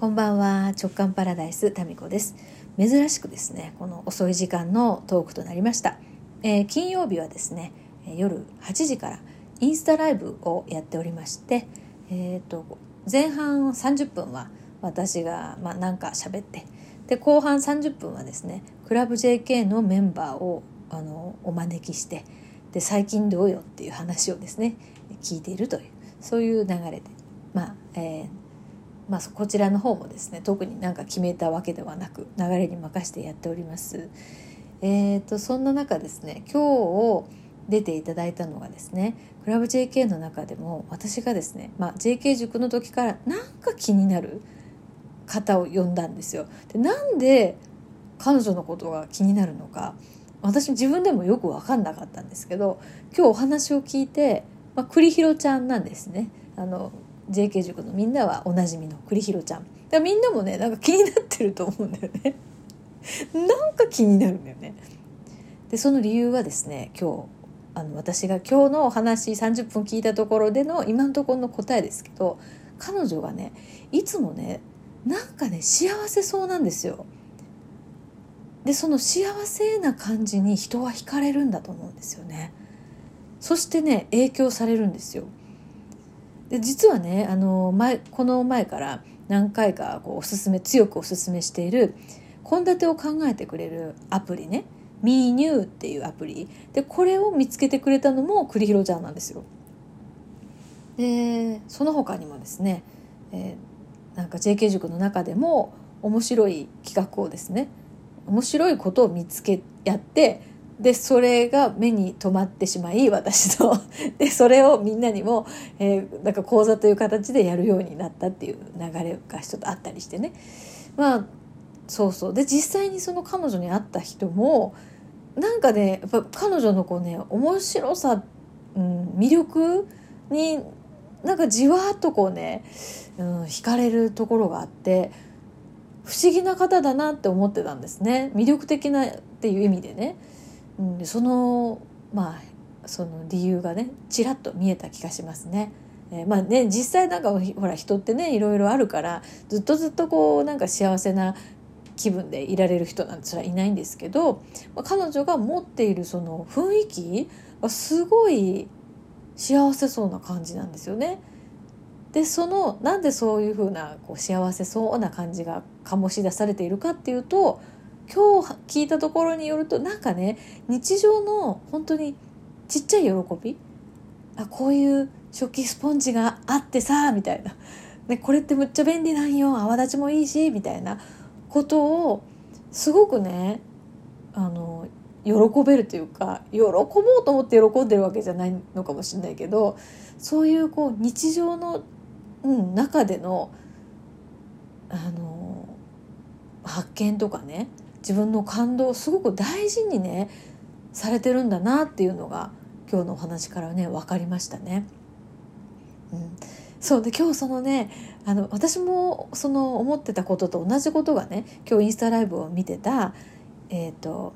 こんばんは。直感パラダイスタミコです。珍しくですねこの遅い時間のトークとなりました、えー、金曜日はですね夜8時からインスタライブをやっておりましてえっ、ー、と前半30分は私がまあなんか喋ってで後半30分はですねクラブ JK のメンバーをあのお招きしてで最近どうよっていう話をですね聞いているというそういう流れでまあ、えーまあ、こちらの方もですね特になんか決めたわけではなく流れに任せてやっております。えーと、そんな中ですね今日出ていただいたのがですねクラブ JK の中でも私がですね、まあ、JK 塾の時からなんか気になる方を呼んだんですよ。でなんで彼女のことが気になるのか私自分でもよく分かんなかったんですけど今日お話を聞いて、まあ、栗弘ちゃんなんですね。あの JK 塾のみんなはおなじみの栗弘ちゃん。だみんなもねなんか気になってると思うんだよね。なんか気になるんだよね。でその理由はですね今日あの私が今日のお話30分聞いたところでの今のところの答えですけど彼女がねいつもねなんかね幸せそうなんですよ。でその幸せな感じに人は惹かれるんだと思うんですよね。そしてね影響されるんですよ。で実はねあの前この前から何回かこうおすすめ強くおすすめしている献立を考えてくれるアプリね MeNew っていうアプリでこれを見つけてくれたのも栗広ちゃんなんですよ。でその他にもですね、えー、なんか JK 塾の中でも面白い企画をですね面白いことを見つけやってでそれが目に留まってしまい私と でそれをみんなにも、えー、なんか講座という形でやるようになったっていう流れがちょっとあったりしてね。まあそうそう。で実際にその彼女に会った人もなんかねやっぱ彼女のこうね面白さ、うん、魅力になんかじわっとこうね、うん、惹かれるところがあって不思議な方だなって思ってたんですね。魅力的なっていう意味でね。うん、うんそのまあその理由がねちらっと見えた気がしますね。えー、まあね実際なんかほら人ってねいろいろあるからずっとずっとこうなんか幸せな気分でいられる人なんてそれはいないんですけど、まあ、彼女が持っているその雰囲気はすごい幸せそうな感じなんですよね。でそのなんでそういうふうなこう幸せそうな感じが醸し出されているかっていうと今日聞いたところによるとなんかね日常の本当にちっちゃい喜びあこういう食器スポンジがあってさみたいな、ね、これってむっちゃ便利なんよ泡立ちもいいしみたいな。ことをすごくねあの喜べるというか喜ぼうと思って喜んでるわけじゃないのかもしれないけどそういうこう日常の、うん、中でのあの発見とかね自分の感動をすごく大事にねされてるんだなっていうのが今日のお話からね分かりましたね。うん、そうで今日そのねあの私もその思ってたことと同じことがね今日インスタライブを見てたえっ、ー、と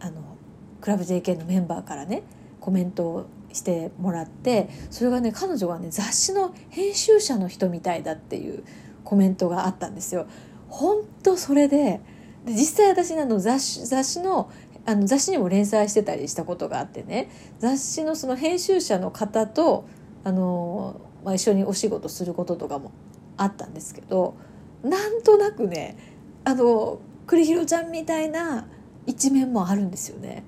あのクラブ JK のメンバーからねコメントをしてもらってそれがね彼女はね雑誌の編集者の人みたいだっていうコメントがあったんですよ。本当それでで実際私あの雑誌雑誌のあの雑誌にも連載してたりしたことがあってね雑誌のその編集者の方とあの、まあ、一緒にお仕事することとかもあったんですけどなんとなくねあの栗弘ちゃんみたいな一面もあるんですよね。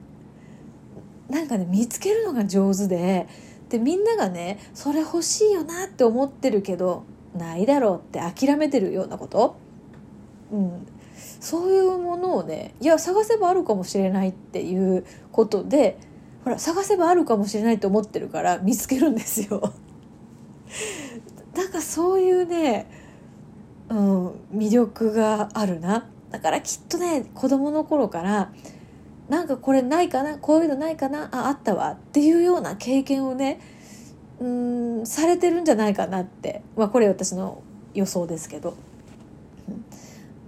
なんかね見つけるのが上手ででみんながねそれ欲しいよなって思ってるけどないだろうって諦めてるようなこと、うん、そういうものをねいや探せばあるかもしれないっていうことでほら探せばあるかもしれないと思ってるから見つけるんですよ。なんかそういうね、うん、魅力があるな。だからきっとね子供の頃からなんかこれないかなこういうのないかなああったわっていうような経験をねうんされてるんじゃないかなって、まあ、これ私の予想ですけど。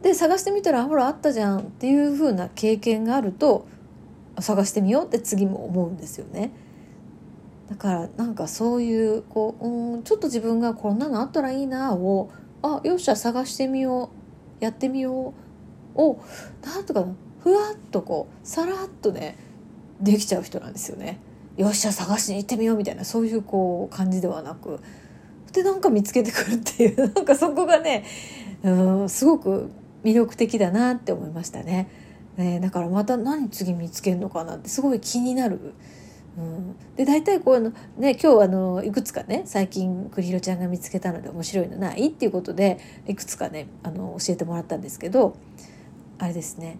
で探してみたらほらあったじゃんっていう風な経験があると探してみようって次も思うんですよね。だからなんかそういうこううんちょっと自分がこんなのあったらいいなをあよっしゃ探してみようやってみようをなんとかふわっとこうさらっとねできちゃう人なんですよね。よっしゃ探しに行ってみようみたいなそういうこう感じではなくでなんか見つけてくるっていうなんかそこがねうんすごく魅力的だなって思いましたね。ねだからまた何次見つけるのかなってすごい気になる。うん、で大体こういうのね今日あのいくつかね最近栗広ちゃんが見つけたので面白いのないっていうことでいくつかねあの教えてもらったんですけどあれですね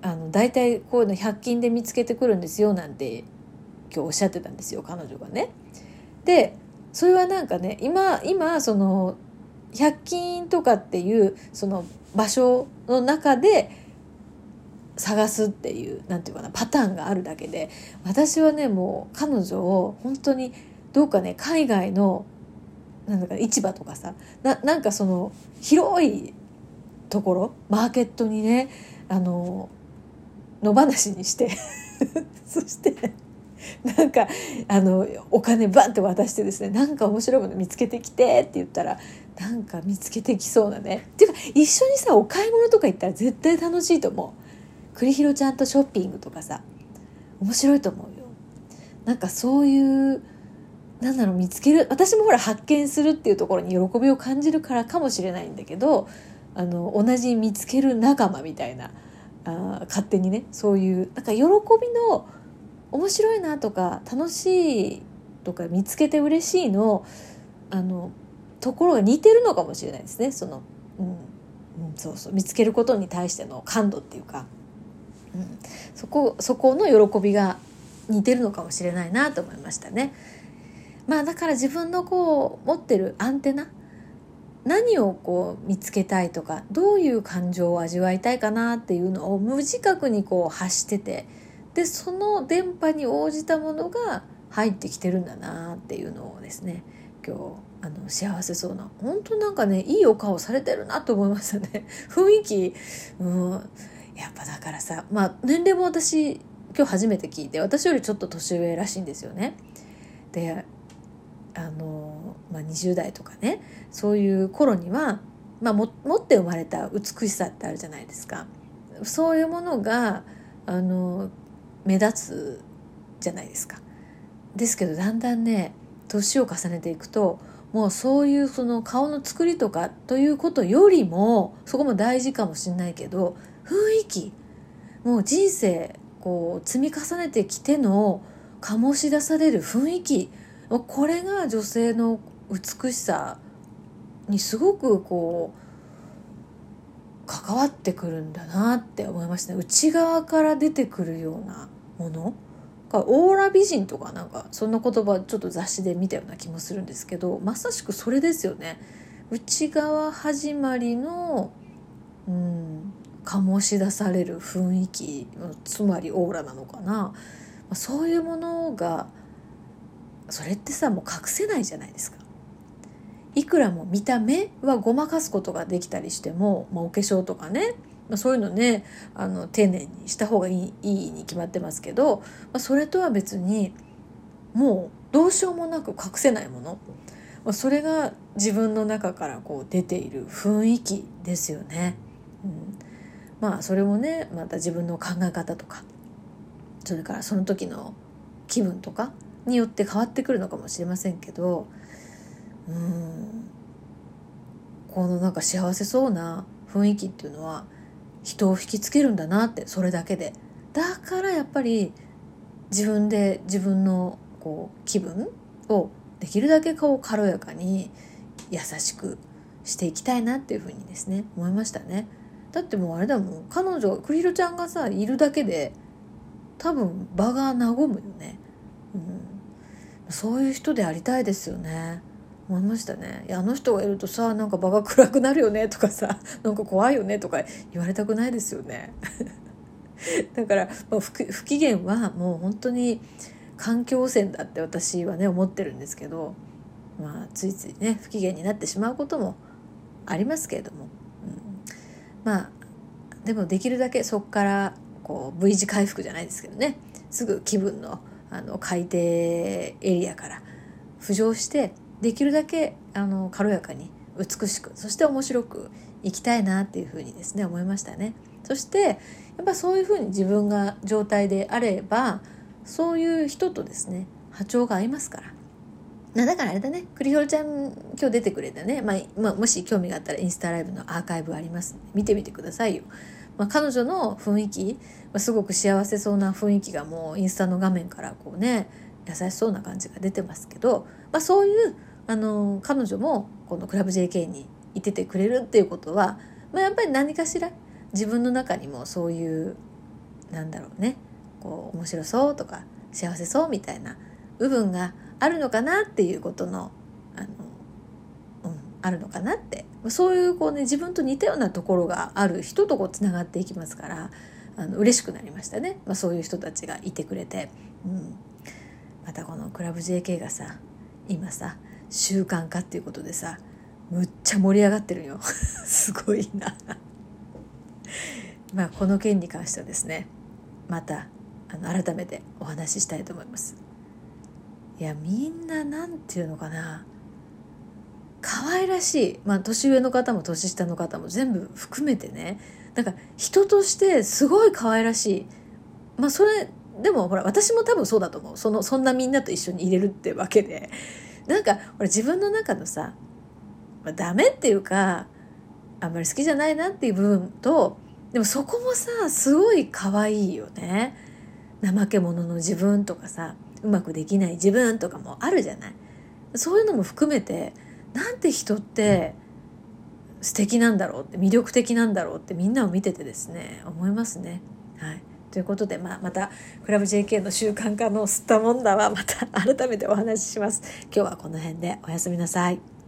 あの大体こういうの100均で見つけてくるんですよなんて今日おっしゃってたんですよ彼女がね。でそれはなんかね今今その100均とかっていうその場所の中で探すっていう何て言うかなパターンがあるだけで私はねもう彼女を本当にどうかね海外のなんだか市場とかさななんかその広いところマーケットにねあの野放しにして そしてなんかあのお金バンって渡してですねなんか面白いもの見つけてきてって言ったらなんか見つけてきそうなね。っていうか一緒にさお買い物とか行ったら絶対楽しいと思う。栗広ちゃんとショッピングとかさ面白いと思うよ。なんかそういうなんだろう見つける私もほら発見するっていうところに喜びを感じるからかもしれないんだけどあの同じ見つける仲間みたいなあ勝手にねそういうなんか喜びの面白いなとか楽しいとか見つけて嬉しいのあのところが似てるのかもしれないですね。その、うん、そうそう。見つけることに対しての感度っていうか、うん、そこそこの喜びが似てるのかもしれないなと思いましたね。まあだから自分のこう持ってるアンテナ何をこう見つけたいとかどういう感情を味わいたいかなっていうのを無自覚にこう発しててでその電波に応じたものが入ってきてるんだなっていうのをですね今日あの幸せそうな本当なんかねいいお顔されてるなと思いましたね。雰囲気うん。やっぱだからさまあ年齢も私今日初めて聞いて私よりちょっと年上らしいんですよね。であの、まあ、20代とかねそういう頃には、まあ、持って生まれた美しさってあるじゃないですか。そういうものがあの目立つじゃないですか。ですけどだんだんね年を重ねていくともうそういうその顔の作りとかということよりもそこも大事かもしれないけど雰囲気。もう人生こう積み重ねてきての醸し出される雰囲気これが女性の美しさにすごくこう関わってくるんだなって思いましたね。内側から出てくるようなもの。オーラ美人とかなんかそんな言葉ちょっと雑誌で見たような気もするんですけどまさしくそれですよね。内側始まりのうん醸し出される雰囲気つまりオーラなのかな。そういうものがそれってさもう隠せないじゃないですか。いくらも見た目はごまかすことができたりしても、まあ、お化粧とかねまあ、そういうのねあの丁寧にした方がいいいいに決まってますけど、まあ、それとは別にもうどうしようもなく隠せないもの、まあ、それが自分の中からこう出ている雰囲気ですよね。うん、まあそれもねまた自分の考え方とかそれからその時の気分とかによって変わってくるのかもしれませんけどうん。このなんか幸せそうな雰囲気っていうのは人を引きつけるんだなってそれだけで。だからやっぱり自分で自分のこう気分をできるだけこう軽やかに優しくしていきたいなっていうふうにですね思いましたね。だってもうあれだもん彼女クリルちゃんがさいるだけで多分場が和むよね、うん、そういう人でありたいですよね。思いましたね。いやあの人がいるとさなんか場が暗くなるよねとかさ なんか怖いよねとか言われたくないですよね。だから、まあ、不不機嫌はもう本当に環境汚染だって私はね思ってるんですけど、まあ、ついついね不機嫌になってしまうこともありますけれども、うん、まあでもできるだけそこからこう V 字回復じゃないですけどね。すぐ気分のあの海底エリアから浮上してできるだけあの軽やかに美しくそして面白く生きたいなっていうふうにですね思いましたね。そしてやっぱそういうふうに自分が状態であればそういう人とですね波長が合いますから。だからあれだね、クリヒョルちゃん今日出てくれたね、まあ、まあ、もし興味があったらインスタライブのアーカイブあります見てみてくださいよ。まあ、彼女の雰囲気、まあ、すごく幸せそうな雰囲気がもうインスタの画面からこうね優しそうな感じが出てますけど、まあ、そういうあの彼女もこのクラブ JK にいててくれるっていうことは、まあ、やっぱり何かしら自分の中にもそういうなんだろうねこう面白そうとか幸せそうみたいな部分があるのかなっていうことのあの、うん、あるのかなって。そういうこうね自分と似たようなところがある人とこうつながっていきますからあの嬉しくなりましたね、まあ、そういう人たちがいてくれて、うん、またこのクラブ JK がさ今さ習慣化っていうことでさむっちゃ盛り上がってるよ。すごいな。まあこの件に関してはですねまたあの改めてお話ししたいと思います。いやみんな何て言うのかな。可愛らしい。まあ年上の方も年下の方も全部含めてね。なんか人としてすごい可愛らしい。まあそれでもほら私も多分そうだと思う。そのそんなみんなと一緒に入れるってわけで。なんかほら自分の中のさ、まあ、ダメっていうかあんまり好きじゃないなっていう部分とでもそこもさすごい可愛いよね。怠け者の自分とかさうまくできない自分とかもあるじゃない。そういうのも含めてなんて人って素敵なんだろうって魅力的なんだろうってみんなを見ててですね思いますね。はい、ということで、まあ、またクラブ JK の習慣化の吸ったもんだはまた改めてお話しします。今日はこの辺でおやすみなさい。